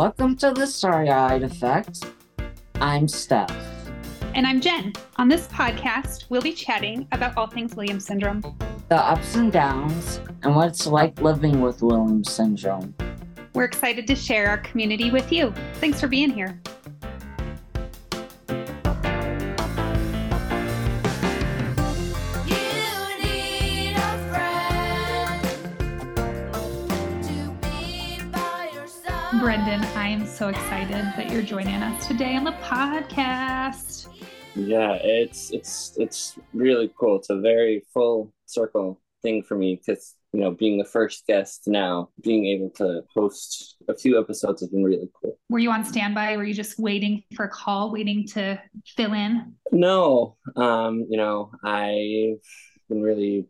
Welcome to the Starry Eyed Effect. I'm Steph. And I'm Jen. On this podcast, we'll be chatting about all things Williams syndrome, the ups and downs, and what it's like living with Williams syndrome. We're excited to share our community with you. Thanks for being here. Brendan, I am so excited that you're joining us today on the podcast. Yeah, it's it's it's really cool. It's a very full circle thing for me because you know being the first guest now, being able to host a few episodes has been really cool. Were you on standby? Were you just waiting for a call, waiting to fill in? No, um, you know I've been really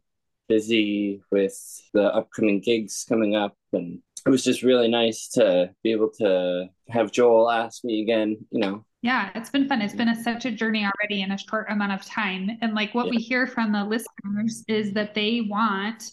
busy with the upcoming gigs coming up and it was just really nice to be able to have Joel ask me again, you know. Yeah, it's been fun. It's been a, such a journey already in a short amount of time. And like what yeah. we hear from the listeners is that they want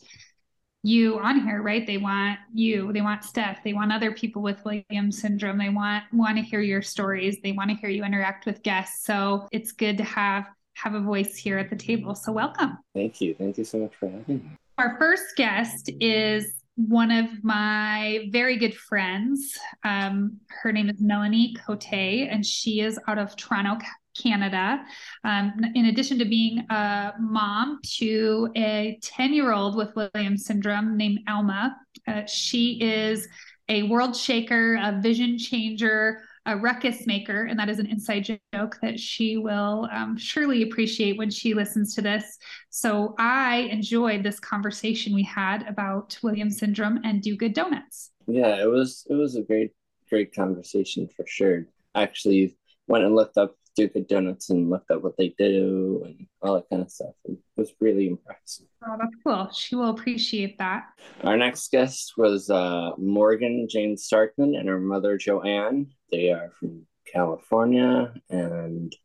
you on here, right? They want you, they want Steph, they want other people with Williams syndrome. They want want to hear your stories. They want to hear you interact with guests. So it's good to have have a voice here at the table. So welcome. Thank you. Thank you so much for having me. Our first guest is one of my very good friends. Um, her name is Melanie Côté, and she is out of Toronto, Canada. Um, in addition to being a mom to a 10 year old with Williams syndrome named Alma, uh, she is a world shaker, a vision changer, a ruckus maker, and that is an inside joke that she will um, surely appreciate when she listens to this. So I enjoyed this conversation we had about Williams syndrome and do good donuts. Yeah, it was it was a great great conversation for sure. Actually, went and looked up good donuts and looked up what they do and all that kind of stuff. And it was really impressive. Oh, that's cool. She will appreciate that. Our next guest was uh, Morgan Jane Starkman and her mother Joanne. They are from California and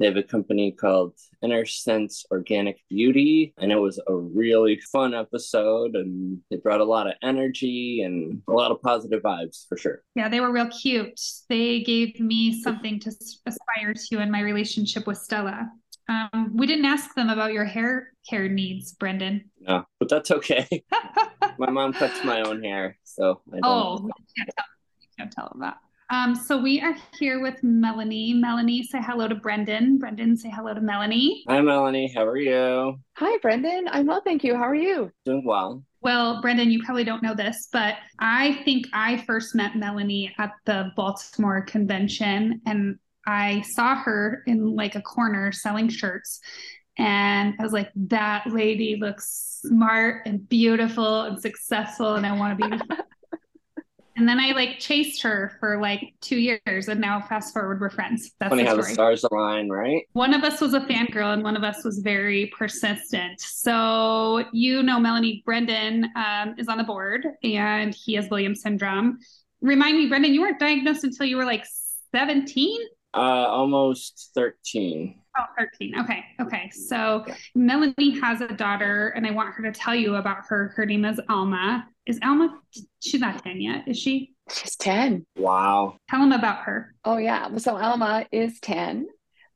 they have a company called Innersense Organic Beauty, and it was a really fun episode. And they brought a lot of energy and a lot of positive vibes for sure. Yeah, they were real cute. They gave me something to aspire to in my relationship with Stella. Um, we didn't ask them about your hair care needs, Brendan. No, but that's okay. my mom cuts my own hair, so I don't. Oh, you can't tell, you can't tell them that. Um, so we are here with Melanie. Melanie, say hello to Brendan. Brendan, say hello to Melanie. Hi, Melanie. How are you? Hi, Brendan. I'm well, thank you. How are you? Doing well. Well, Brendan, you probably don't know this, but I think I first met Melanie at the Baltimore convention and I saw her in like a corner selling shirts. And I was like, that lady looks smart and beautiful and successful, and I want to be And then I like chased her for like two years, and now fast forward, we're friends. That's funny the how the stars align, right? One of us was a fangirl, and one of us was very persistent. So you know, Melanie Brendan um, is on the board, and he has Williams syndrome. Remind me, Brendan, you weren't diagnosed until you were like seventeen. Uh, almost thirteen. Oh, 13. Okay. Okay. So Melanie has a daughter, and I want her to tell you about her. Her name is Alma. Is Alma, she's not 10 yet, is she? She's 10. Wow. Tell them about her. Oh, yeah. So Alma is 10.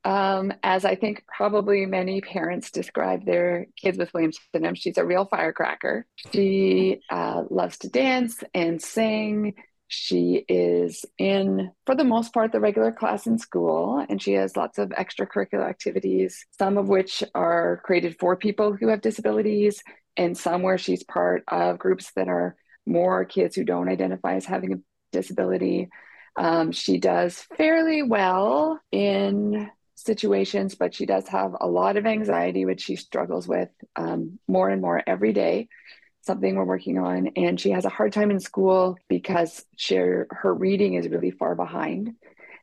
Um, as I think probably many parents describe their kids with Williams syndrome, she's a real firecracker. She uh, loves to dance and sing. She is in, for the most part, the regular class in school, and she has lots of extracurricular activities, some of which are created for people who have disabilities, and somewhere she's part of groups that are more kids who don't identify as having a disability. Um, she does fairly well in situations, but she does have a lot of anxiety, which she struggles with um, more and more every day something we're working on. And she has a hard time in school because she, her reading is really far behind.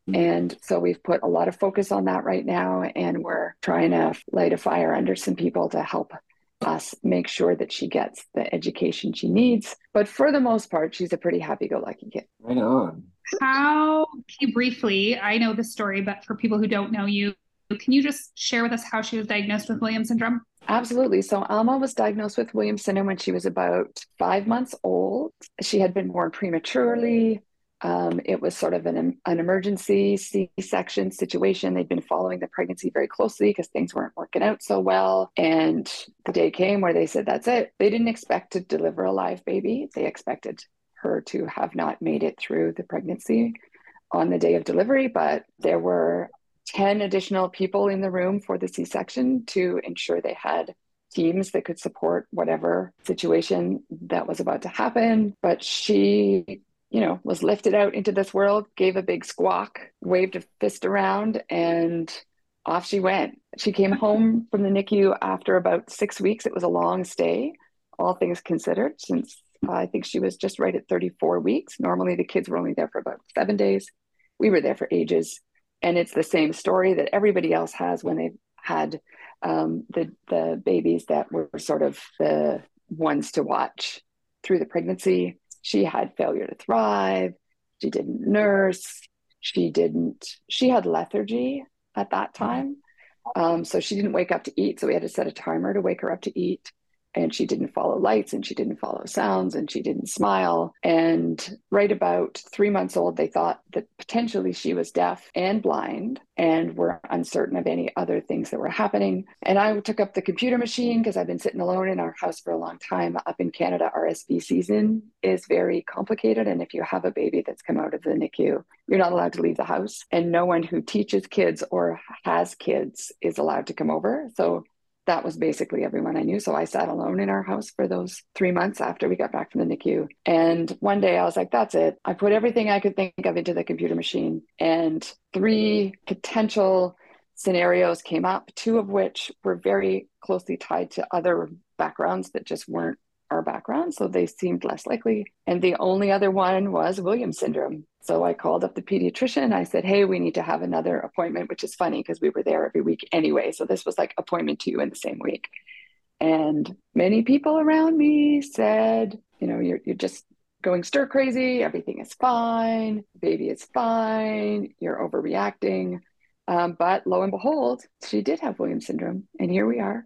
Mm-hmm. And so we've put a lot of focus on that right now. And we're trying to light a fire under some people to help us make sure that she gets the education she needs. But for the most part, she's a pretty happy go lucky kid. Right on. How, briefly, I know the story, but for people who don't know you, can you just share with us how she was diagnosed with Williams syndrome? Absolutely. So Alma was diagnosed with Williams syndrome when she was about five months old. She had been born prematurely. Um, it was sort of an, an emergency C section situation. They'd been following the pregnancy very closely because things weren't working out so well. And the day came where they said, That's it. They didn't expect to deliver a live baby, they expected her to have not made it through the pregnancy on the day of delivery, but there were 10 additional people in the room for the C section to ensure they had teams that could support whatever situation that was about to happen. But she, you know, was lifted out into this world, gave a big squawk, waved a fist around, and off she went. She came home from the NICU after about six weeks. It was a long stay, all things considered, since uh, I think she was just right at 34 weeks. Normally, the kids were only there for about seven days. We were there for ages. And it's the same story that everybody else has when they've had um, the the babies that were sort of the ones to watch through the pregnancy. She had failure to thrive. She didn't nurse. She didn't. She had lethargy at that time, um, so she didn't wake up to eat. So we had to set a timer to wake her up to eat and she didn't follow lights and she didn't follow sounds and she didn't smile. And right about three months old, they thought that potentially she was deaf and blind and were uncertain of any other things that were happening. And I took up the computer machine because I've been sitting alone in our house for a long time. Up in Canada, RSV season is very complicated. And if you have a baby that's come out of the NICU, you're not allowed to leave the house. And no one who teaches kids or has kids is allowed to come over. So that was basically everyone I knew. So I sat alone in our house for those three months after we got back from the NICU. And one day I was like, that's it. I put everything I could think of into the computer machine, and three potential scenarios came up, two of which were very closely tied to other backgrounds that just weren't background. So they seemed less likely. And the only other one was Williams syndrome. So I called up the pediatrician. I said, Hey, we need to have another appointment, which is funny because we were there every week anyway. So this was like appointment two in the same week. And many people around me said, You know, you're, you're just going stir crazy. Everything is fine. Baby is fine. You're overreacting. Um, but lo and behold, she did have Williams syndrome. And here we are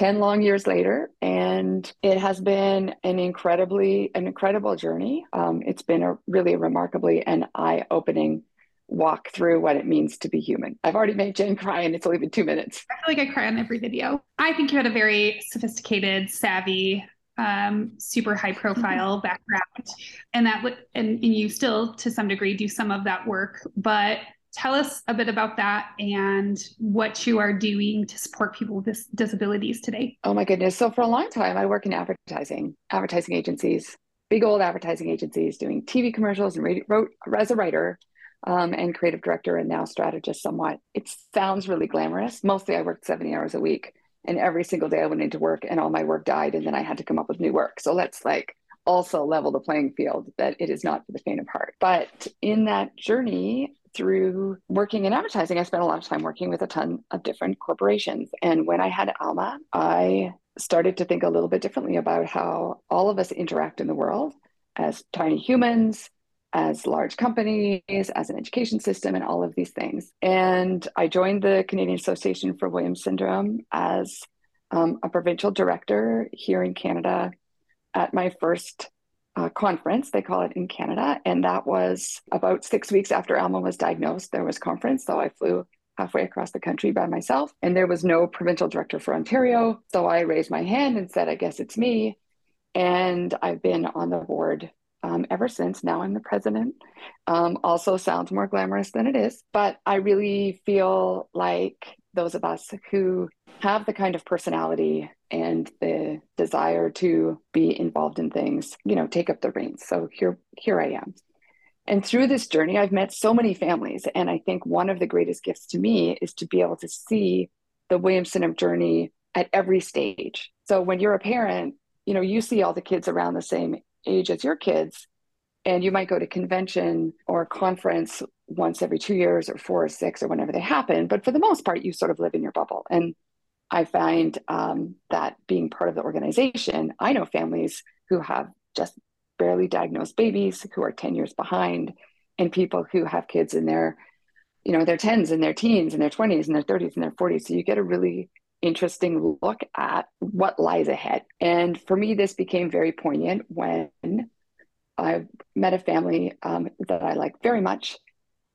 10 long years later and it has been an incredibly an incredible journey. Um, it's been a really remarkably an eye-opening walk through what it means to be human. I've already made jen cry and it's only been two minutes. I feel like i cry on every video. I think you had a very sophisticated savvy um, super high profile background and that would and, and you still to some degree do some of that work but tell us a bit about that and what you are doing to support people with disabilities today. Oh my goodness. So for a long time, I work in advertising, advertising agencies, big old advertising agencies doing TV commercials and radio, wrote as a writer um, and creative director and now strategist somewhat. It sounds really glamorous. Mostly I worked 70 hours a week and every single day I went into work and all my work died and then I had to come up with new work. So let's like also level the playing field that it is not for the faint of heart. But in that journey, through working in advertising, I spent a lot of time working with a ton of different corporations. And when I had Alma, I started to think a little bit differently about how all of us interact in the world as tiny humans, as large companies, as an education system, and all of these things. And I joined the Canadian Association for Williams Syndrome as um, a provincial director here in Canada at my first conference, they call it in Canada. And that was about six weeks after Alma was diagnosed. There was conference. So I flew halfway across the country by myself. And there was no provincial director for Ontario. So I raised my hand and said, I guess it's me. And I've been on the board um, ever since. Now I'm the president. Um, also sounds more glamorous than it is. But I really feel like those of us who have the kind of personality and the desire to be involved in things, you know, take up the reins. So here, here I am. And through this journey, I've met so many families. And I think one of the greatest gifts to me is to be able to see the Williams syndrome journey at every stage. So when you're a parent, you know, you see all the kids around the same age as your kids, and you might go to convention or conference once every two years or four or six or whenever they happen. But for the most part, you sort of live in your bubble. And I find um, that being part of the organization, I know families who have just barely diagnosed babies who are 10 years behind, and people who have kids in their, you know, their 10s and their teens and their 20s and their 30s and their 40s. So you get a really interesting look at what lies ahead. And for me, this became very poignant when I met a family um, that I like very much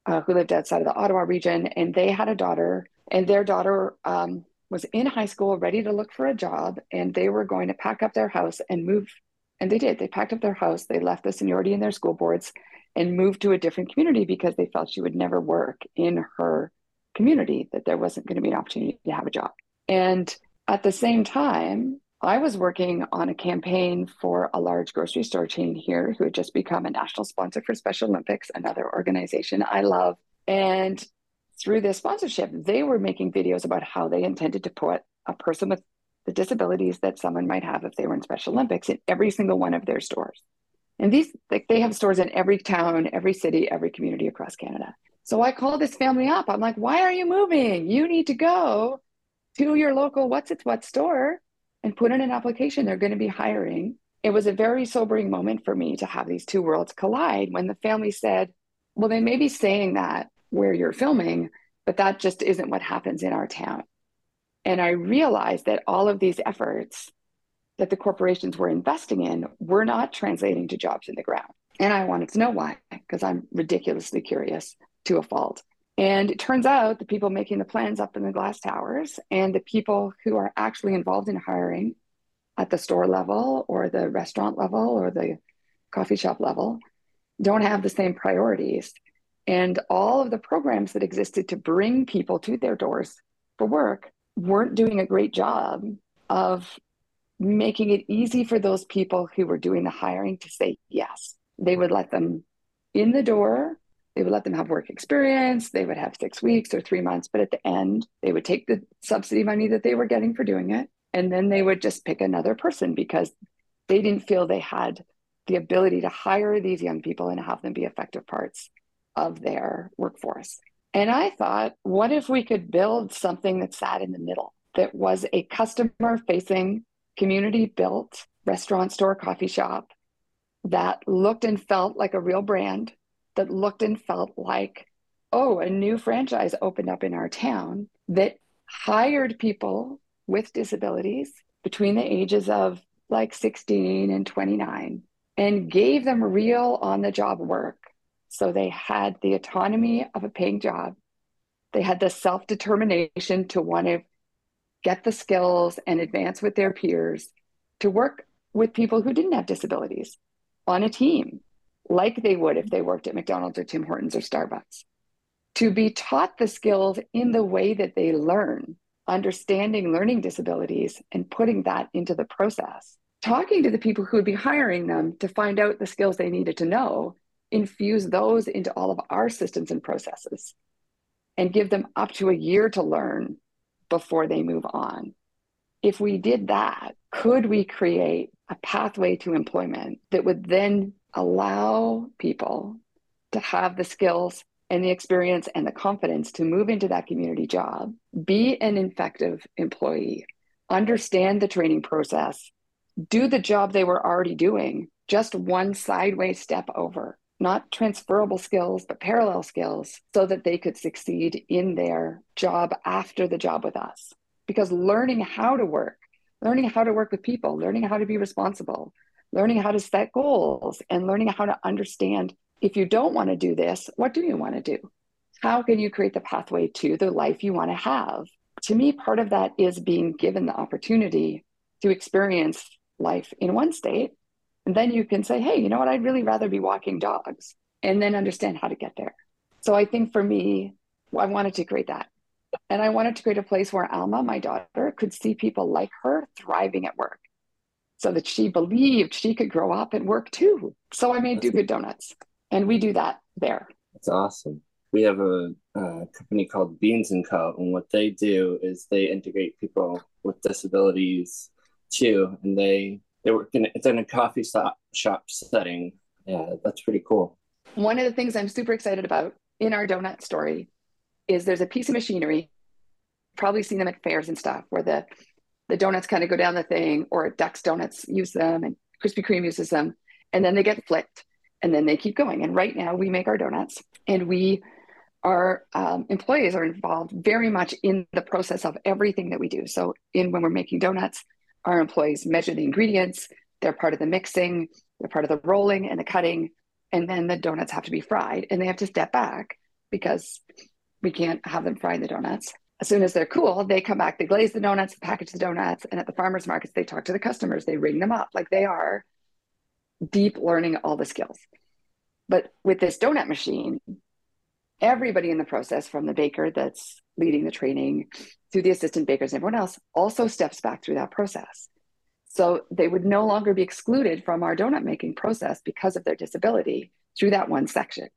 uh, who lived outside of the Ottawa region, and they had a daughter, and their daughter um, was in high school, ready to look for a job, and they were going to pack up their house and move. And they did. They packed up their house. They left the seniority in their school boards and moved to a different community because they felt she would never work in her community, that there wasn't going to be an opportunity to have a job. And at the same time, I was working on a campaign for a large grocery store chain here who had just become a national sponsor for Special Olympics, another organization I love. And through this sponsorship, they were making videos about how they intended to put a person with the disabilities that someone might have if they were in Special Olympics in every single one of their stores. And these, like, they have stores in every town, every city, every community across Canada. So I called this family up. I'm like, why are you moving? You need to go to your local what's its what store and put in an application. They're going to be hiring. It was a very sobering moment for me to have these two worlds collide when the family said, Well, they may be saying that where you're filming, but that just isn't what happens in our town. And I realized that all of these efforts that the corporations were investing in were not translating to jobs in the ground. And I wanted to know why, because I'm ridiculously curious to a fault. And it turns out the people making the plans up in the glass towers and the people who are actually involved in hiring at the store level or the restaurant level or the coffee shop level don't have the same priorities. And all of the programs that existed to bring people to their doors for work weren't doing a great job of making it easy for those people who were doing the hiring to say yes. They would let them in the door they would let them have work experience. They would have six weeks or three months, but at the end, they would take the subsidy money that they were getting for doing it. And then they would just pick another person because they didn't feel they had the ability to hire these young people and have them be effective parts of their workforce. And I thought, what if we could build something that sat in the middle, that was a customer facing, community built restaurant, store, coffee shop that looked and felt like a real brand that looked and felt like, oh, a new franchise opened up in our town that hired people with disabilities between the ages of like 16 and 29 and gave them real on the job work. So they had the autonomy mm-hmm. of a paying job. They had the self determination to want to get the skills and advance with their peers to work with people who didn't have disabilities on a team like they would if they worked at McDonald's or Tim Hortons or Starbucks. To be taught the skills in the way that they learn, understanding learning disabilities and putting that into the process. Talking to the people who would be hiring them to find out the skills they needed to know, infuse those into all of our systems and processes, and give them up to a year to learn before they move on. If we did that, could we create a pathway to employment that would then allow people to have the skills and the experience and the confidence to move into that community job, be an effective employee, understand the training process, do the job they were already doing, just one sideways step over, not transferable skills, but parallel skills, so that they could succeed in their job after the job with us. Because learning how to work, learning how to work with people, learning how to be responsible, learning how to set goals and learning how to understand if you don't want to do this, what do you want to do? How can you create the pathway to the life you want to have? To me, part of that is being given the opportunity to experience life in one state. And then you can say, hey, you know what? I'd really rather be walking dogs and then understand how to get there. So I think for me, I wanted to create that. And I wanted to create a place where Alma, my daughter, could see people like her thriving at work so that she believed she could grow up and work too. So I made That's Do Good Donuts, and we do that there. That's awesome. We have a, a, company called Beans and Co. And what they do is they integrate people with disabilities too, and they they in it's in a coffee shop shop setting. Yeah, that's pretty cool. One of the things I'm super excited about in our donut story is there's a piece of machinery. Probably seen them at fairs and stuff where the the donuts kind of go down the thing, or Ducks Donuts use them, and Krispy Kreme uses them, and then they get flipped, and then they keep going. And right now, we make our donuts, and we, our um, employees are involved very much in the process of everything that we do. So, in when we're making donuts, our employees measure the ingredients. They're part of the mixing. They're part of the rolling and the cutting, and then the donuts have to be fried, and they have to step back because we can't have them frying the donuts. As soon as they're cool, they come back, they glaze the donuts, package the donuts, and at the farmers markets, they talk to the customers, they ring them up. Like they are deep learning all the skills. But with this donut machine, everybody in the process, from the baker that's leading the training to the assistant bakers and everyone else, also steps back through that process. So they would no longer be excluded from our donut making process because of their disability through that one section,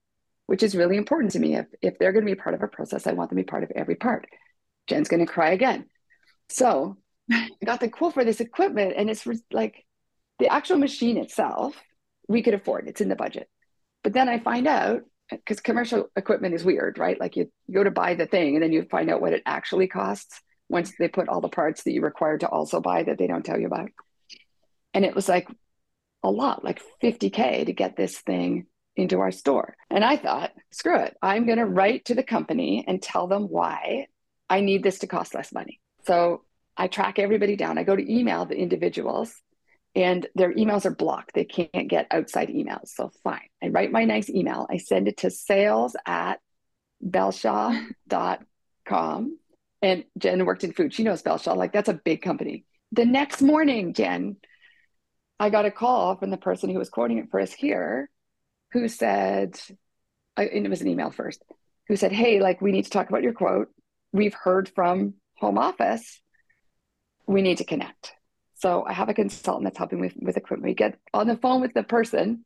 which is really important to me. If, if they're going to be part of a process, I want them to be part of every part. Jen's going to cry again. So I got the quote for this equipment, and it's like the actual machine itself, we could afford. It's in the budget. But then I find out because commercial equipment is weird, right? Like you, you go to buy the thing and then you find out what it actually costs once they put all the parts that you require to also buy that they don't tell you about. And it was like a lot, like 50K to get this thing into our store. And I thought, screw it. I'm going to write to the company and tell them why I need this to cost less money. So I track everybody down. I go to email the individuals and their emails are blocked. They can't get outside emails. So fine. I write my nice email. I send it to sales at belshaw.com. And Jen worked in food. She knows Belshaw. Like that's a big company. The next morning, Jen, I got a call from the person who was quoting it for us here, who said, and it was an email first, who said, Hey, like we need to talk about your quote. We've heard from home office. We need to connect. So I have a consultant that's helping with, with equipment. We get on the phone with the person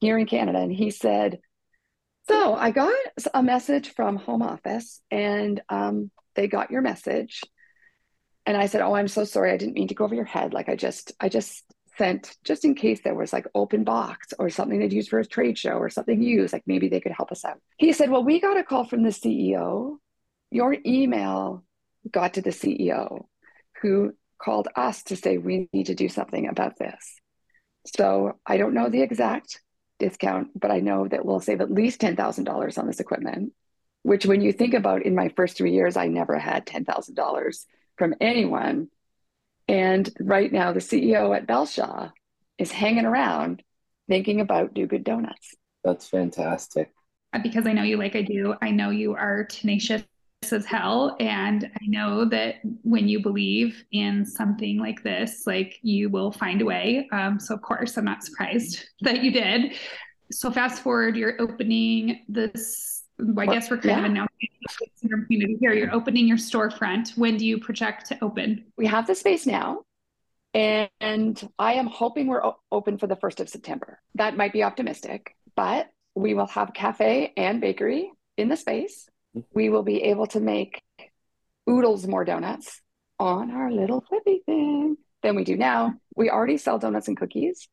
here in Canada, and he said, So I got a message from home office, and um, they got your message. And I said, Oh, I'm so sorry. I didn't mean to go over your head. Like I just, I just sent just in case there was like open box or something they'd use for a trade show or something used, like maybe they could help us out. He said, Well, we got a call from the CEO. Your email got to the CEO who called us to say we need to do something about this. So I don't know the exact discount, but I know that we'll save at least $10,000 on this equipment, which when you think about in my first three years, I never had $10,000 from anyone. And right now, the CEO at Belshaw is hanging around thinking about Do Good Donuts. That's fantastic. Because I know you like I do, I know you are tenacious as hell. And I know that when you believe in something like this, like you will find a way. Um, so, of course, I'm not surprised that you did. So, fast forward, you're opening this. I guess we're kind yeah. of announcing the community here. You're opening your storefront. When do you project to open? We have the space now. And I am hoping we're open for the 1st of September. That might be optimistic, but we will have cafe and bakery in the space we will be able to make oodles more donuts on our little flippy thing than we do now. We already sell donuts and cookies,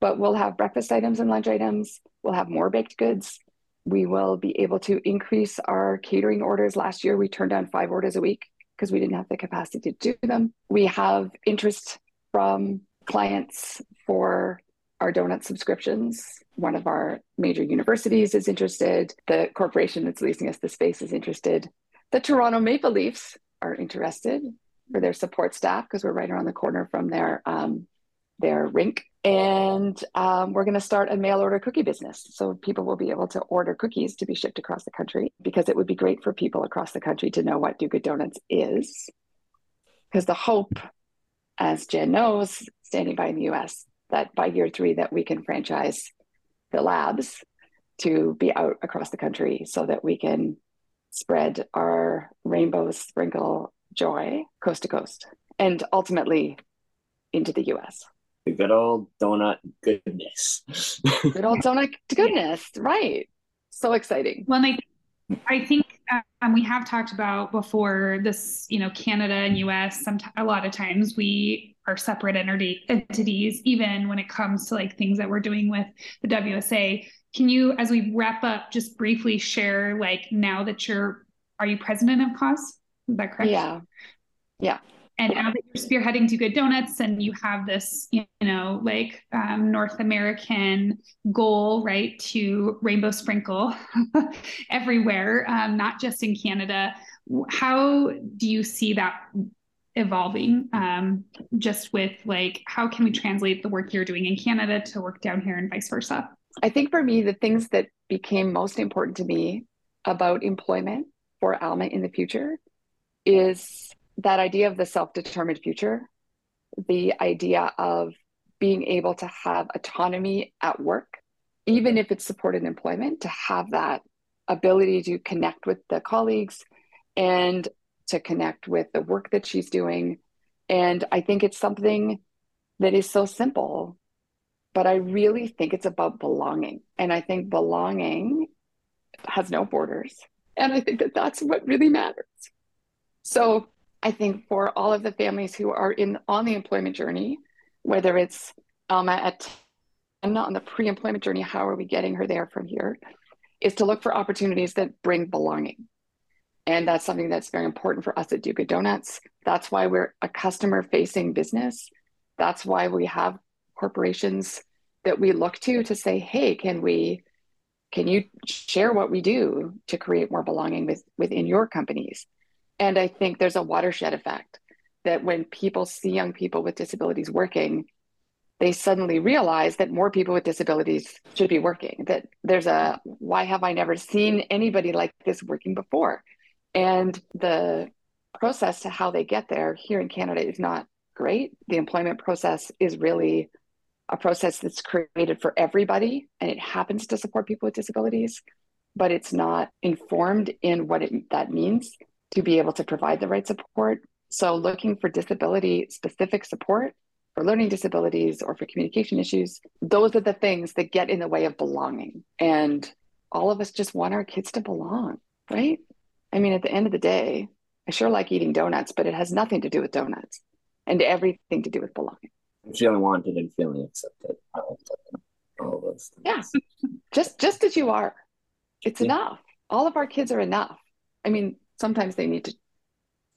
but we'll have breakfast items and lunch items. We'll have more baked goods. We will be able to increase our catering orders. Last year, we turned down five orders a week because we didn't have the capacity to do them. We have interest from clients for our donut subscriptions. One of our major universities is interested. The corporation that's leasing us the space is interested. The Toronto Maple Leafs are interested for their support staff because we're right around the corner from their um, their rink. And um, we're going to start a mail order cookie business. So people will be able to order cookies to be shipped across the country because it would be great for people across the country to know what Do Good Donuts is. Because the hope, as Jen knows, standing by in the US, that by year three that we can franchise the labs to be out across the country so that we can spread our rainbow sprinkle joy coast to coast and ultimately into the US. The good old donut goodness. good old donut goodness, right. So exciting. Well, I, I think um, we have talked about before this, you know, Canada and US, some, a lot of times we are separate entity, entities, even when it comes to like things that we're doing with the WSA. Can you, as we wrap up, just briefly share like now that you're, are you president of CAWS? Is that correct? Yeah. Yeah. And now that you're spearheading Do Good Donuts and you have this, you know, like um, North American goal, right, to rainbow sprinkle everywhere, um, not just in Canada. How do you see that evolving um, just with like how can we translate the work you're doing in canada to work down here and vice versa? I think for me the things that became most important to me about employment for alma in the future is that idea of the self-determined future the idea of being able to have autonomy at work even if it's supported employment to have that ability to connect with the colleagues and to connect with the work that she's doing. And I think it's something that is so simple, but I really think it's about belonging. And I think belonging has no borders. And I think that that's what really matters. So I think for all of the families who are in on the employment journey, whether it's Alma at and not on the pre-employment journey, how are we getting her there from here? Is to look for opportunities that bring belonging. And that's something that's very important for us at Good Donuts. That's why we're a customer facing business. That's why we have corporations that we look to to say, hey, can we can you share what we do to create more belonging with, within your companies? And I think there's a watershed effect that when people see young people with disabilities working, they suddenly realize that more people with disabilities should be working. That there's a why have I never seen anybody like this working before? And the process to how they get there here in Canada is not great. The employment process is really a process that's created for everybody and it happens to support people with disabilities, but it's not informed in what it, that means to be able to provide the right support. So, looking for disability specific support for learning disabilities or for communication issues, those are the things that get in the way of belonging. And all of us just want our kids to belong, right? I mean, at the end of the day, I sure like eating donuts, but it has nothing to do with donuts and everything to do with belonging. Feeling wanted and feeling accepted. All of those things. Yeah. just just as you are. It's yeah. enough. All of our kids are enough. I mean, sometimes they need to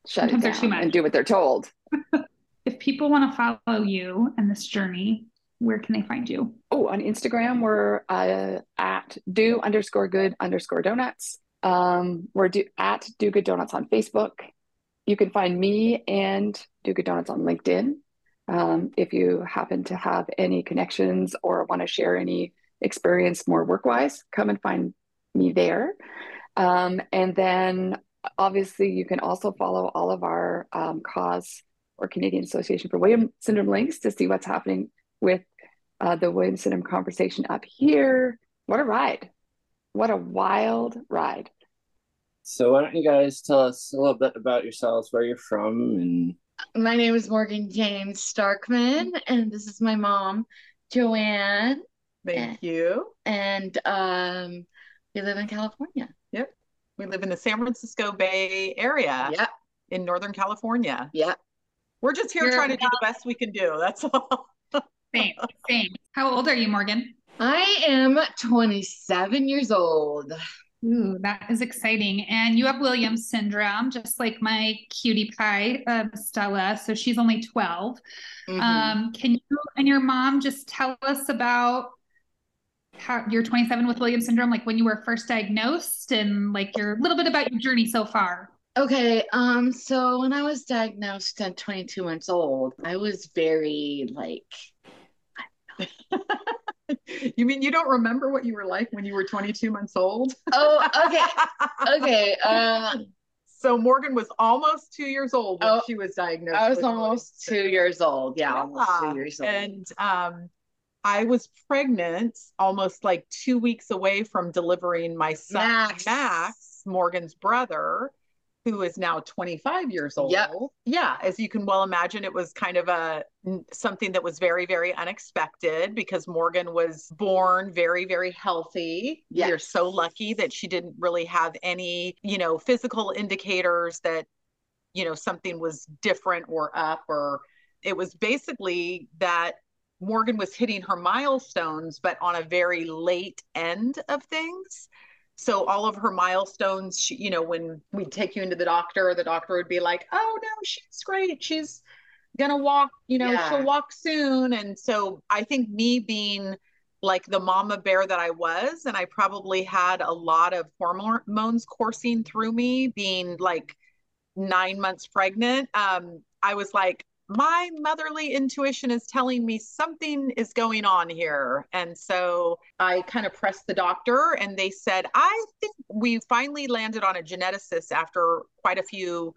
shut sometimes it down and do what they're told. if people want to follow you and this journey, where can they find you? Oh, on Instagram, we're uh, at do underscore good underscore donuts. Um, we're do, at Do Good Donuts on Facebook. You can find me and Do Good Donuts on LinkedIn. Um, if you happen to have any connections or want to share any experience more work wise, come and find me there. Um, and then obviously, you can also follow all of our um, CAWS or Canadian Association for Williams Syndrome links to see what's happening with uh, the Williams Syndrome conversation up here. What a ride! What a wild ride. So why don't you guys tell us a little bit about yourselves, where you're from, and my name is Morgan Jane Starkman, and this is my mom, Joanne. Thank and, you. And um, we live in California. Yep. We live in the San Francisco Bay area. Yep. In Northern California. Yep. We're just here You're trying to do the best we can do. That's all. same, same. How old are you, Morgan? I am 27 years old. Ooh, that is exciting. And you have Williams syndrome, just like my cutie pie, um, Stella. So she's only 12. Mm-hmm. Um, can you and your mom just tell us about how you're 27 with Williams syndrome, like when you were first diagnosed and like your little bit about your journey so far? Okay. Um, so when I was diagnosed at 22 months old, I was very like you mean you don't remember what you were like when you were 22 months old? Oh, okay. okay. Uh, so Morgan was almost two years old when oh, she was diagnosed. I was almost two years old. Yeah, yeah, almost two years old. And um, I was pregnant almost like two weeks away from delivering my son, Max, Max Morgan's brother who is now 25 years old. Yep. Yeah, as you can well imagine, it was kind of a something that was very, very unexpected because Morgan was born very, very healthy. Yes. You're so lucky that she didn't really have any, you know, physical indicators that, you know, something was different or up or it was basically that Morgan was hitting her milestones, but on a very late end of things so all of her milestones she, you know when we'd take you into the doctor the doctor would be like oh no she's great she's gonna walk you know yeah. she'll walk soon and so i think me being like the mama bear that i was and i probably had a lot of hormones coursing through me being like nine months pregnant, um, I was like, my motherly intuition is telling me something is going on here. And so I kind of pressed the doctor, and they said, I think we finally landed on a geneticist after quite a few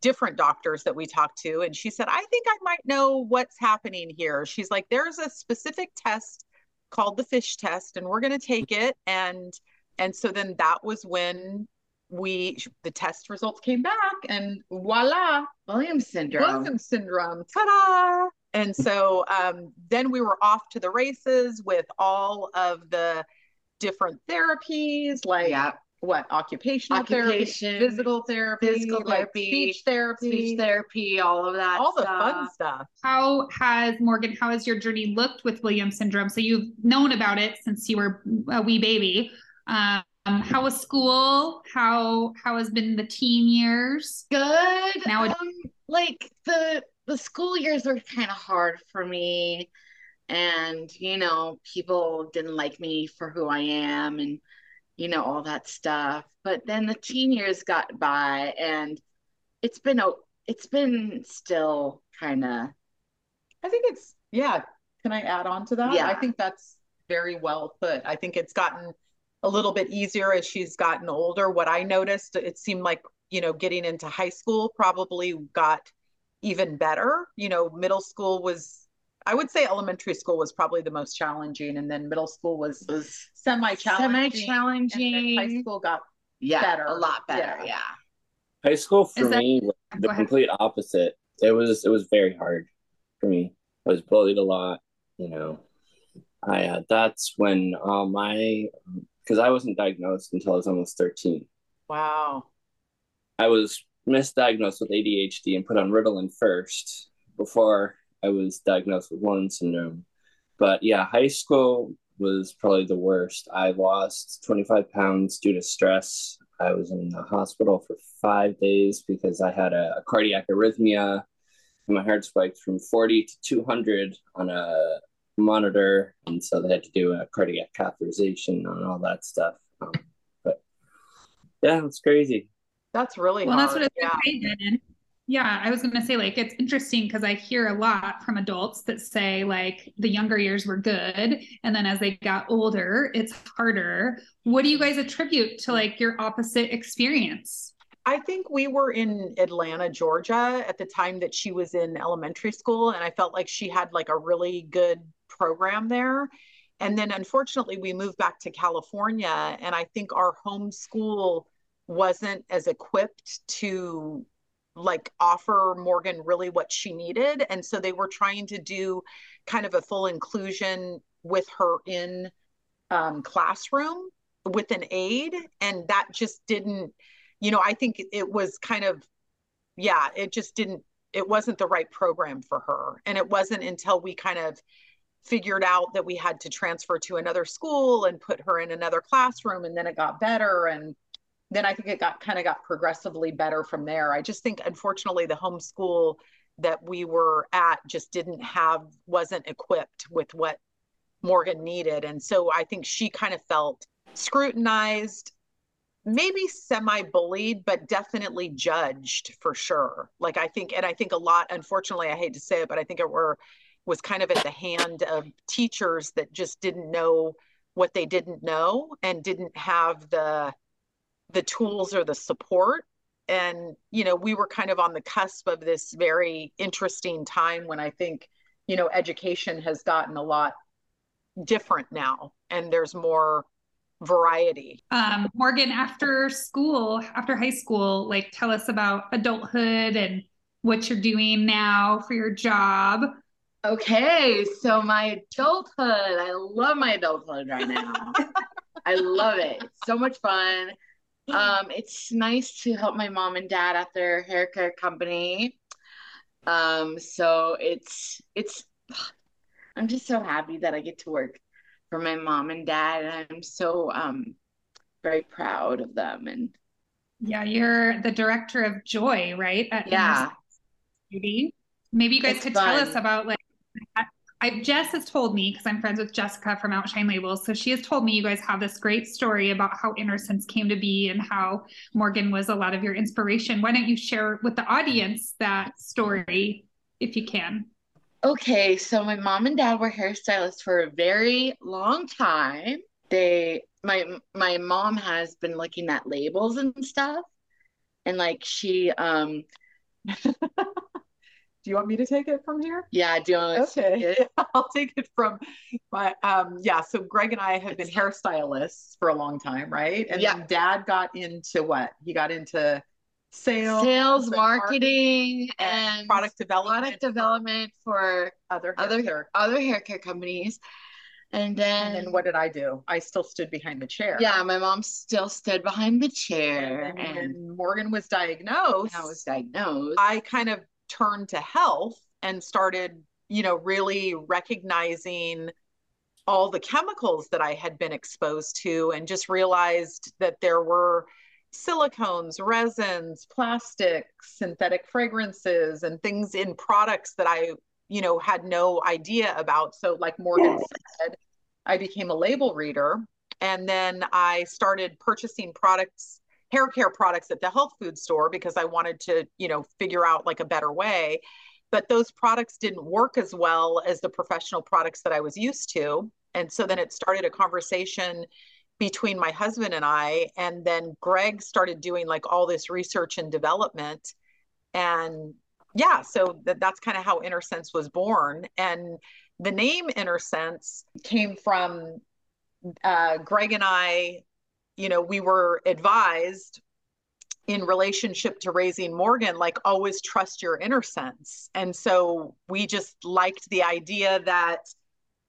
different doctors that we talked to. And she said, I think I might know what's happening here. She's like, there's a specific test called the FISH test, and we're going to take mm-hmm. it. And and so then that was when we the test results came back and voila williams syndrome. Williams syndrome. Ta-da! And so um, then we were off to the races with all of the different therapies like yeah. what occupational Occupation, therapy physical therapy physical therapy like speech therapy speech therapy all of that all stuff. the fun stuff. How has morgan how has your journey looked with williams syndrome? So you've known about it since you were a wee baby. Um, um, how was school? How how has been the teen years? Good. Now, um, like the the school years were kind of hard for me, and you know, people didn't like me for who I am, and you know all that stuff. But then the teen years got by, and it's been a it's been still kind of. I think it's yeah. Can I add on to that? Yeah. I think that's very well put. I think it's gotten a little bit easier as she's gotten older. What I noticed, it seemed like, you know, getting into high school probably got even better. You know, middle school was, I would say elementary school was probably the most challenging, and then middle school was, was semi challenging. Semi challenging. High school got yeah, better. A lot better. Yeah. yeah. High school for that, me was the complete opposite. It was it was very hard for me. I was bullied a lot, you know. I uh, that's when uh, my because I wasn't diagnosed until I was almost 13. Wow. I was misdiagnosed with ADHD and put on Ritalin first before I was diagnosed with Williams syndrome. But yeah, high school was probably the worst. I lost 25 pounds due to stress. I was in the hospital for five days because I had a, a cardiac arrhythmia. My heart spiked from 40 to 200 on a monitor, and so they had to do a cardiac catheterization and all that stuff. Um, but yeah, it's crazy. That's really well. Hard. That's what it's yeah. Yeah, I was going to say like it's interesting because I hear a lot from adults that say like the younger years were good and then as they got older it's harder. What do you guys attribute to like your opposite experience? I think we were in Atlanta, Georgia at the time that she was in elementary school and I felt like she had like a really good program there. And then unfortunately, we moved back to California, and I think our home school wasn't as equipped to like offer Morgan really what she needed. And so they were trying to do kind of a full inclusion with her in um, classroom with an aide. And that just didn't, you know, I think it was kind of, yeah, it just didn't, it wasn't the right program for her. And it wasn't until we kind of figured out that we had to transfer to another school and put her in another classroom and then it got better and then I think it got kind of got progressively better from there. I just think unfortunately the homeschool that we were at just didn't have wasn't equipped with what Morgan needed and so I think she kind of felt scrutinized maybe semi bullied but definitely judged for sure like i think and i think a lot unfortunately i hate to say it but i think it were was kind of at the hand of teachers that just didn't know what they didn't know and didn't have the the tools or the support. And you know we were kind of on the cusp of this very interesting time when i think you know education has gotten a lot different now and there's more variety. Um, morgan after school after high school like tell us about adulthood and what you're doing now for your job Okay, so my adulthood, I love my adulthood right now. I love it. It's so much fun. Um, it's nice to help my mom and dad at their hair care company. Um, so it's it's I'm just so happy that I get to work for my mom and dad, and I'm so um very proud of them. And yeah, you're the director of Joy, right? At yeah. Maybe you guys it's could fun. tell us about like I, Jess has told me because I'm friends with Jessica from Outshine Labels. So she has told me you guys have this great story about how Innersense came to be and how Morgan was a lot of your inspiration. Why don't you share with the audience that story if you can? Okay, so my mom and dad were hairstylists for a very long time. They my my mom has been looking at labels and stuff and like she um do you want me to take it from here? Yeah, do you want to okay. I'll take it from my um yeah, so Greg and I have been hairstylists for a long time, right? And yeah. then dad got into what? He got into sales, sales, marketing, and, and product development. Product development for other hair other care. other hair care companies. And then, and then what did I do? I still stood behind the chair. Yeah, my mom still stood behind the chair. And, and Morgan was diagnosed. I was diagnosed. I kind of turned to health and started, you know, really recognizing all the chemicals that I had been exposed to and just realized that there were silicones, resins, plastics, synthetic fragrances, and things in products that I, you know, had no idea about. So, like Morgan said, I became a label reader. And then I started purchasing products, hair care products at the health food store because I wanted to, you know, figure out like a better way. But those products didn't work as well as the professional products that I was used to. And so then it started a conversation between my husband and I. And then Greg started doing like all this research and development. And yeah, so that, that's kind of how Innersense was born. And the name Innersense came from uh, Greg and I, you know, we were advised in relationship to raising Morgan, like always trust your inner sense. And so we just liked the idea that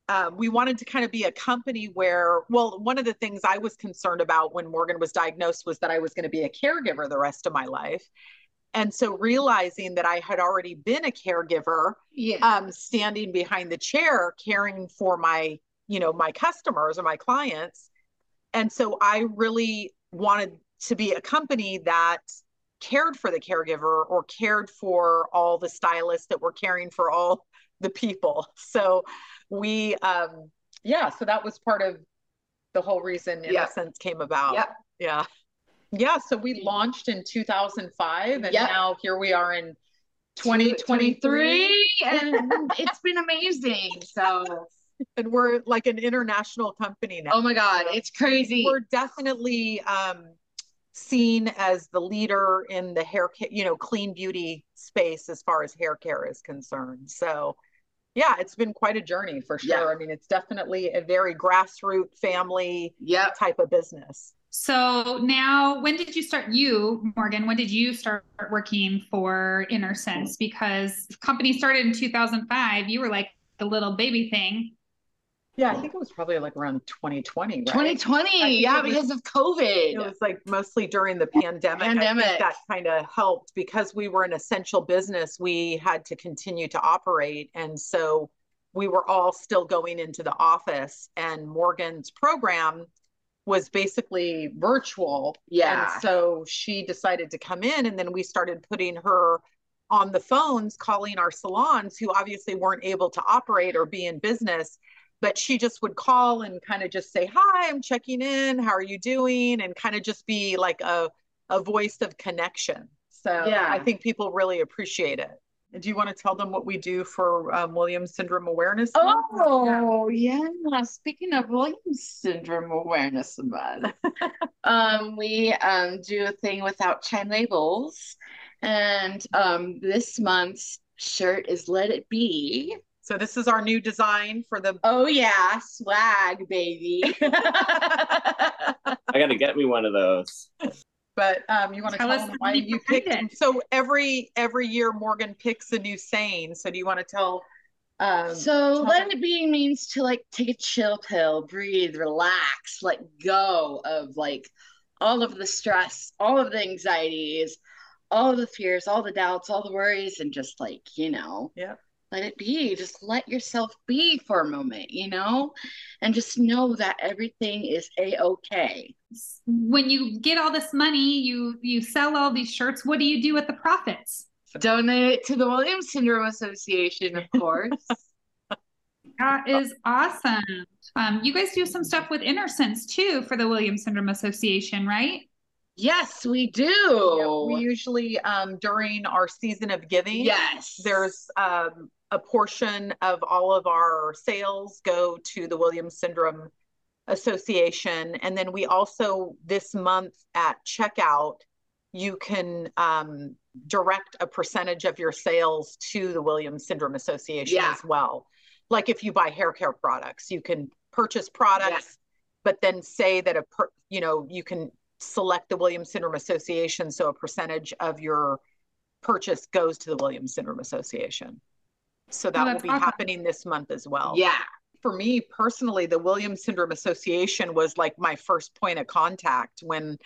uh, we wanted to kind of be a company where, well, one of the things I was concerned about when Morgan was diagnosed was that I was going to be a caregiver the rest of my life. And so realizing that I had already been a caregiver, yeah. um, standing behind the chair, caring for my, you know, my customers or my clients. And so I really wanted to be a company that cared for the caregiver or cared for all the stylists that were caring for all the people. So we, um, yeah, so that was part of the whole reason in yep. sense came about. Yeah. Yeah. Yeah, so we launched in 2005 and yep. now here we are in 2023 and it's been amazing. So and we're like an international company now. Oh my god, it's crazy. We're definitely um seen as the leader in the hair care, you know, clean beauty space as far as hair care is concerned. So yeah, it's been quite a journey for sure. Yeah. I mean, it's definitely a very grassroots family yep. type of business. So now, when did you start? You, Morgan, when did you start working for Innersense? Because company started in 2005. You were like the little baby thing. Yeah, I think it was probably like around 2020, right? 2020, yeah, was, because of COVID. It was like mostly during the pandemic. Pandemic. that kind of helped because we were an essential business. We had to continue to operate. And so we were all still going into the office, and Morgan's program was basically virtual. Yeah. And so she decided to come in, and then we started putting her on the phones, calling our salons who obviously weren't able to operate or be in business. But she just would call and kind of just say, Hi, I'm checking in. How are you doing? And kind of just be like a, a voice of connection. So yeah. I think people really appreciate it. And do you want to tell them what we do for um, Williams Syndrome Awareness Month? Oh, yeah. yeah. Speaking of Williams Syndrome Awareness Month, um, we um, do a thing without Outshine Labels. And um, this month's shirt is Let It Be. So this is our new design for the. Oh yeah, swag, baby. I got to get me one of those but um, you want to tell, tell us why you picked it. so every every year morgan picks a new saying so do you want to tell um, so let it be means to like take a chill pill breathe relax let go of like all of the stress all of the anxieties all of the fears all the doubts all the worries and just like you know yeah let it be. Just let yourself be for a moment you know? And just know that everything is a-okay when you get all this money you you sell all these shirts what do you do with the profits? Donate it to the williams syndrome association of course. That is awesome. Um, you guys do some stuff with Innersense too for the Williams Syndrome Association, right? Yes, we do. Yeah, we usually um, during our season of giving. yes. There's um, a portion of all of our sales go to the Williams Syndrome Association, and then we also this month at checkout you can um, direct a percentage of your sales to the Williams Syndrome Association Yeah. as well. Like if you buy hair care products, you can purchase products, Yes. but then say that a per, you know you can select the Williams Syndrome Association, so a percentage of your purchase goes to the Williams Syndrome Association. So that will be awesome. happening this month as well Yeah. for me personally, the Williams Syndrome Association was like my first point of contact when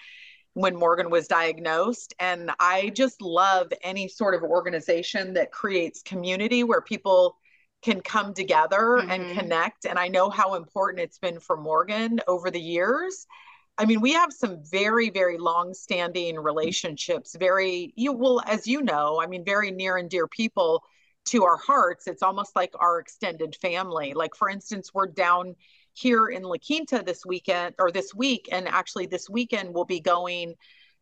when Morgan was diagnosed. And I just love any sort of organization that creates community where people can come together and Mhm. connect. And I know how important it's been for Morgan over the years. I mean, we have some very, very long-standing relationships, very you will, as you know, I mean, very near and dear people to our hearts. It's almost like our extended family. Like, for instance, we're down here in La Quinta this weekend or this week, and actually this weekend we'll be going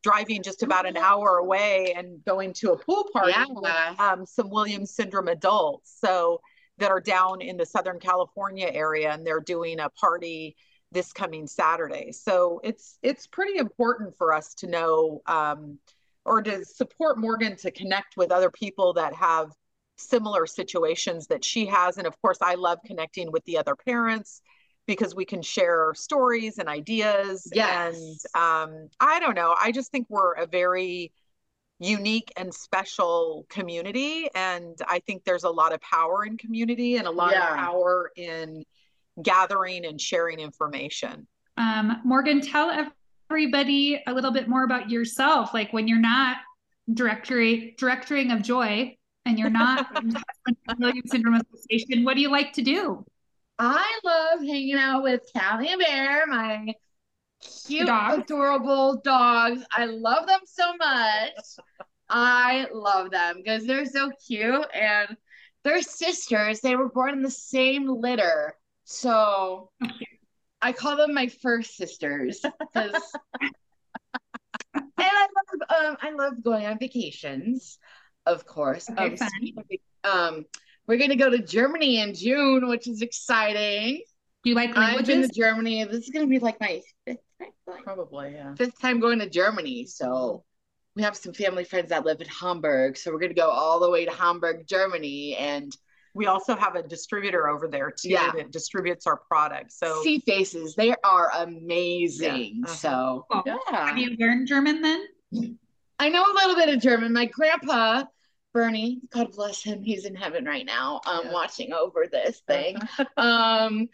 driving just about an hour away and going to a pool party Yeah. with um, some Williams syndrome adults. So that are down in the Southern California area, and they're doing a party this coming Saturday. So it's it's pretty important for us to know um, or to support Morgan to connect with other people that have similar situations that she has. And of course, I love connecting with the other parents because we can share stories and ideas. Yes. And um, I don't know. I just think we're a very unique and special community. And I think there's a lot of power in community and a lot Yeah. of power in gathering and sharing information. Um, Morgan, tell everybody a little bit more about yourself. Like when you're not directory directoring of joy and you're not in Williams Syndrome Association, what do you like to do? I love hanging out with Callie and Bear, my cute, Dog. adorable dogs. I love them so much. I love them because they're so cute and they're sisters. They were born in the same litter. So I call them my first sisters because and I love um I love going on vacations, of course. Okay, um, of- um we're gonna go to Germany in June, which is exciting. Do you like I've been to? Germany. This is gonna be like my fifth time going, Probably, yeah. fifth time going to Germany. So we have some family friends that live in Hamburg. So we're gonna go all the way to Hamburg, Germany, and We also have a distributor over there too Yeah. that distributes our product. So see faces. They are amazing. Yeah, uh-huh. So Oh, yeah. Have you learned German then? I know a little bit of German. My grandpa, Bernie, God bless him, he's in heaven right now, um, Yeah. watching over this thing. um,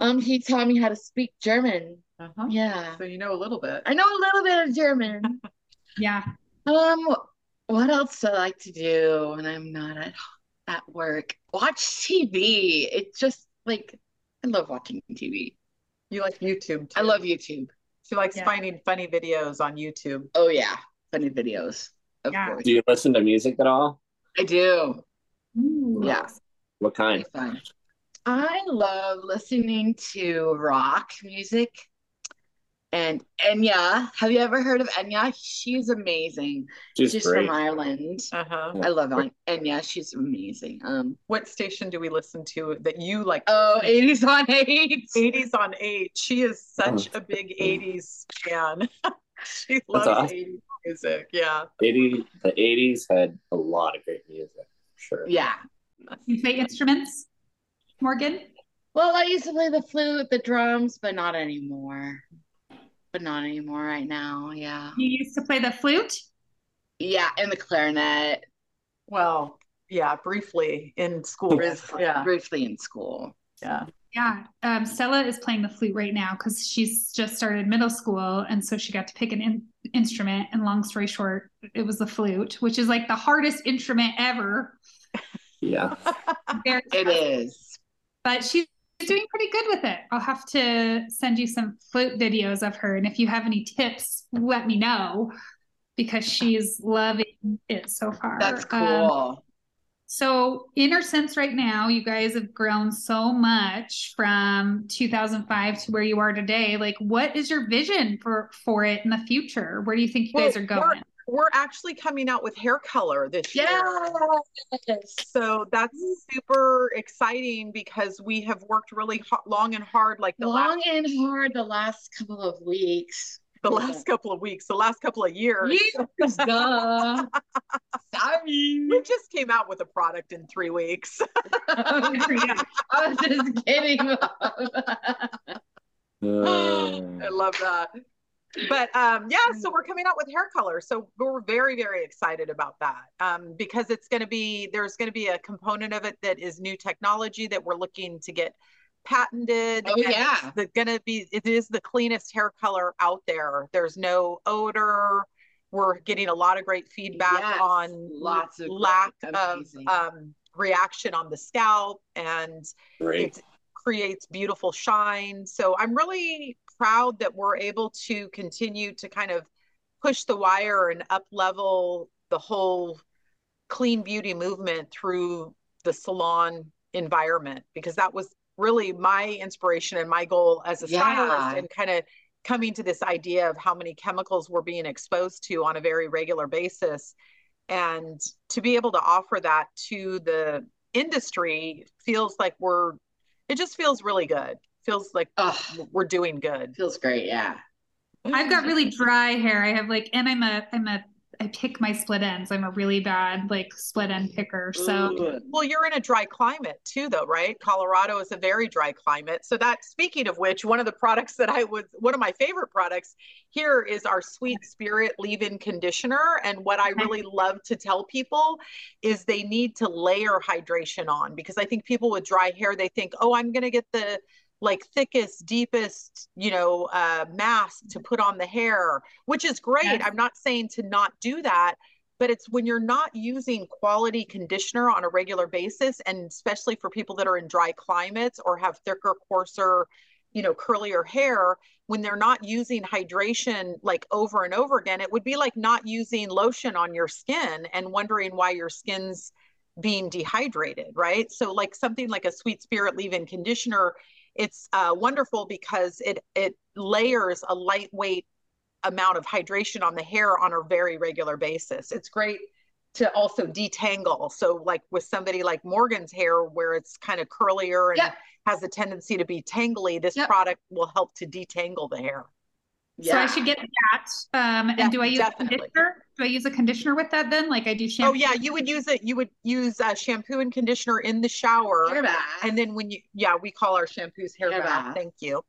um, he taught me how to speak German. Uh-huh. Yeah. So you know a little bit. I know a little bit of German. Yeah. Um, what else do I like to do when I'm not at at work? Watch TV. It's just like I love watching TV. You like YouTube too. I love YouTube. She likes Yeah. finding funny videos on YouTube. Oh yeah, funny videos. Of Yeah. course. Do you listen to music at all? I do. Ooh. Yeah. What kind? I love listening to rock music and Enya. Have you ever heard of Enya? She's amazing. She's She's great. from Ireland. Uh-huh. I love En- Enya. She's amazing. Um, What station do we listen to that you like? oh, 80s on 8. 80s on 8. She is such a big 80s fan. she loves awesome. 80s music. Yeah. 80, the 80s had a lot of great music, sure. Yeah. You play instruments, Morgan? Well, I used to play the flute, the drums, but not anymore. But not anymore right now. Yeah. You used to play the flute? Yeah, and the clarinet. Well, yeah, briefly in school. Briefly, Yeah. briefly in school. Yeah. Yeah. Um, Stella is playing the flute right now because she's just started middle school. And so she got to pick an in- instrument. And long story short, it was the flute, which is like the hardest instrument ever. Yeah. Very It tough. is. But she's doing pretty good with it. I'll have to send you some flute videos of her. And if you have any tips, let me know because she's loving it so far. That's Um, cool. So, Innersense right now, you guys have grown so much from 2005 to where you are today. Like, what is your vision for for it in the future? Where do you think you Well, guys are going? We're actually coming out with hair color this year. Yes. So that's super exciting because we have worked really ho- long and hard, like the Long last and hard the last couple of weeks. the last couple of weeks, the last couple of years. Years, duh. Sorry. We just came out with a product in three weeks. I was just kidding. Uh, I love that. But um, yeah, so we're coming out with hair color. So we're very, very excited about that um, because it's going to be, there's going to be a component of it that is new technology that we're looking to get patented. Oh, and yeah. It's going to be, it is the cleanest hair color out there. There's no odor. We're getting a lot of great feedback Yes, on lots of lack great, of um, reaction on the scalp and great. it creates beautiful shine. So I'm really proud that we're able to continue to kind of push the wire and up level the whole clean beauty movement through the salon environment because that was really my inspiration and my goal as a Yeah. stylist and kind of coming to this idea of how many chemicals we're being exposed to on a very regular basis and to be able to offer that to the industry feels like we're it just feels really good feels like Oh, we're doing good feels great. Yeah. I've got really dry hair. I have like, and I'm a, I'm a, I pick my split ends. I'm a really bad like split end picker. So Ooh. well you're in a dry climate too though right colorado is a very dry climate so that speaking of which one of the products that i would one of my favorite products here is our sweet spirit leave-in conditioner and what i really love to tell people is they need to layer hydration on because i think people with dry hair they think oh i'm going to get the like thickest deepest you know uh mask to put on the hair which is great Yes. i'm not saying to not do that but it's when you're not using quality conditioner on a regular basis and especially for people that are in dry climates or have thicker coarser you know curlier hair when they're not using hydration like over and over again it would be like not using lotion on your skin and wondering why your skin's being dehydrated right so like something like a sweet spirit leave-in conditioner it's uh, wonderful because it it layers a lightweight amount of hydration on the hair on a very regular basis. It's great to also detangle. So, like with somebody like Morgan's hair, where it's kind of curlier and Yep. has a tendency to be tangly, this Yep. product will help to detangle the hair. So I should get that. Um, and Yeah, do I use definitely. a conditioner? Do I use a conditioner with that then? Like I do shampoo? Oh yeah, you would use it. You would use uh, shampoo and conditioner in the shower, Hair bath. and then when you yeah, we call our shampoos hair, Hair bath. bath. Thank you.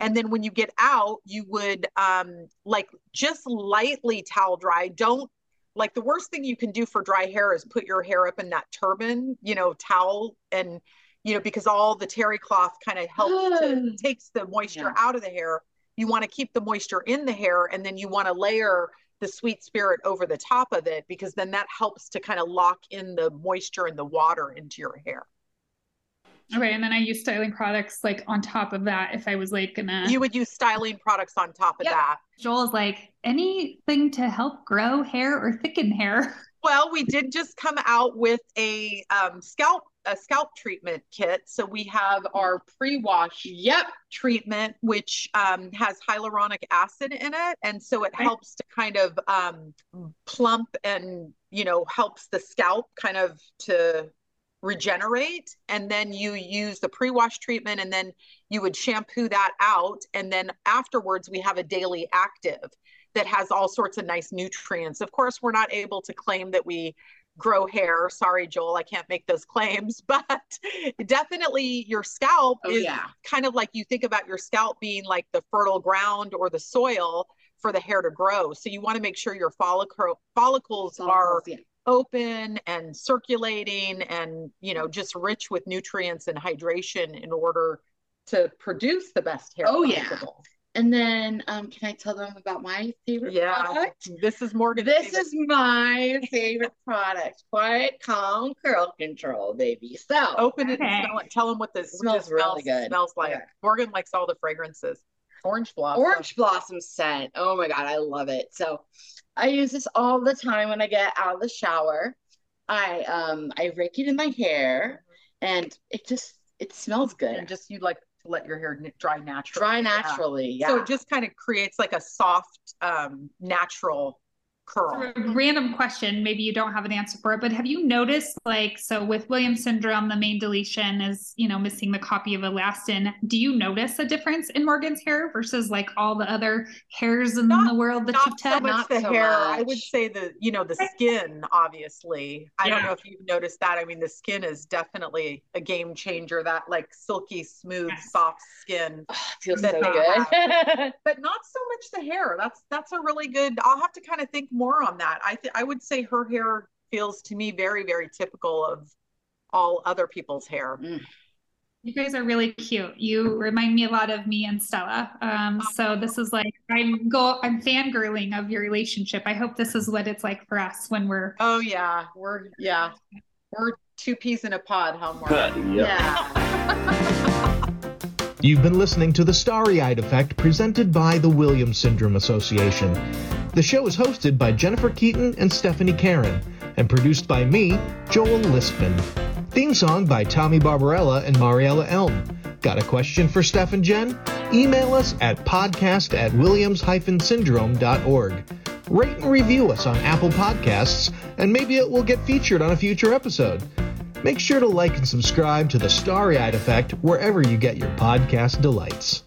And then when you get out, you would um like just lightly towel dry. Don't like the worst thing you can do for dry hair is put your hair up in that turban, you know, towel and you know because all the terry cloth kind of helps to takes the moisture Yeah. out of the hair. You want to keep the moisture in the hair and then you want to layer the sweet spirit over the top of it because then that helps to kind of lock in the moisture and the water into your hair. Okay, and then I use styling products like on top of that if I was like gonna. You would use styling products on top of Yep. that. Joel is like anything to help grow hair or thicken hair. Well, we did just come out with a um, scalp a scalp treatment kit. So we have our pre-wash Yep. treatment, which um, has hyaluronic acid in it, and so it helps to kind of um, plump and you know helps the scalp kind of to regenerate. And then you use the pre-wash treatment, and then you would shampoo that out, and then afterwards we have a daily active that has all sorts of nice nutrients. Of course, we're not able to claim that we grow hair. Sorry, Joel, I can't make those claims, but definitely your scalp Oh, is yeah. kind of like you think about your scalp being like the fertile ground or the soil for the hair to grow. So you want to make sure your follicle follicles are yeah. open and circulating and you know just rich with nutrients and hydration in order to produce the best hair Oh, yeah. Possible. And then, um, can I tell them about my favorite Yeah. product? This is Morgan. This favorite. is my favorite product. Quiet, calm, curl control, baby. So, open it Okay. and smell it. Tell them what this It smells really good. Smells like Okay. Morgan likes all the fragrances. Orange blossom. orange blossom scent. Oh my God, I love it. So, I use this all the time when I get out of the shower. I um I rake it in my hair, and it just it smells good. And just you like to let your hair dry naturally. Dry naturally, yeah. So it just kind of creates like a soft, um, natural curl. Random question, maybe you don't have an answer for it, but have you noticed like so with Williams syndrome, the main deletion is, you know, missing the copy of elastin. Do you notice a difference in Morgan's hair versus like all the other hairs in Not- the world that you've so tested? much Not the so hair. I would say the, you know, the skin, obviously. I don't know if you've noticed that. I mean, the skin is definitely a game changer, that like silky, smooth, Yes. soft skin. Oh, feels so good. But not so much the hair. That's that's a really good I'll have to kind of think more on that. I th- I would say her hair feels to me very, very typical of all other people's hair. You guys are really cute. You remind me a lot of me and Stella. Um, so this is like I'm go I'm fangirling of your relationship. I hope this is what it's like for us when we're Oh yeah, we're yeah, we're two peas in a pod, huh, Morgan? yeah. You've been listening to The Starry Eyed Effect presented by the Williams Syndrome Association. The show is hosted by Jennifer Keaton and Stephanie Karen and produced by me, Joel Lispman. Theme song by Tommy Barbarella and Mariella Elm. Got a question for Steph and Jen? Email us at podcast at williams-syndrome.org. Rate and review us on Apple Podcasts, and maybe it will get featured on a future episode. Make sure to like and subscribe to The Starry Eyed Effect wherever you get your podcast delights.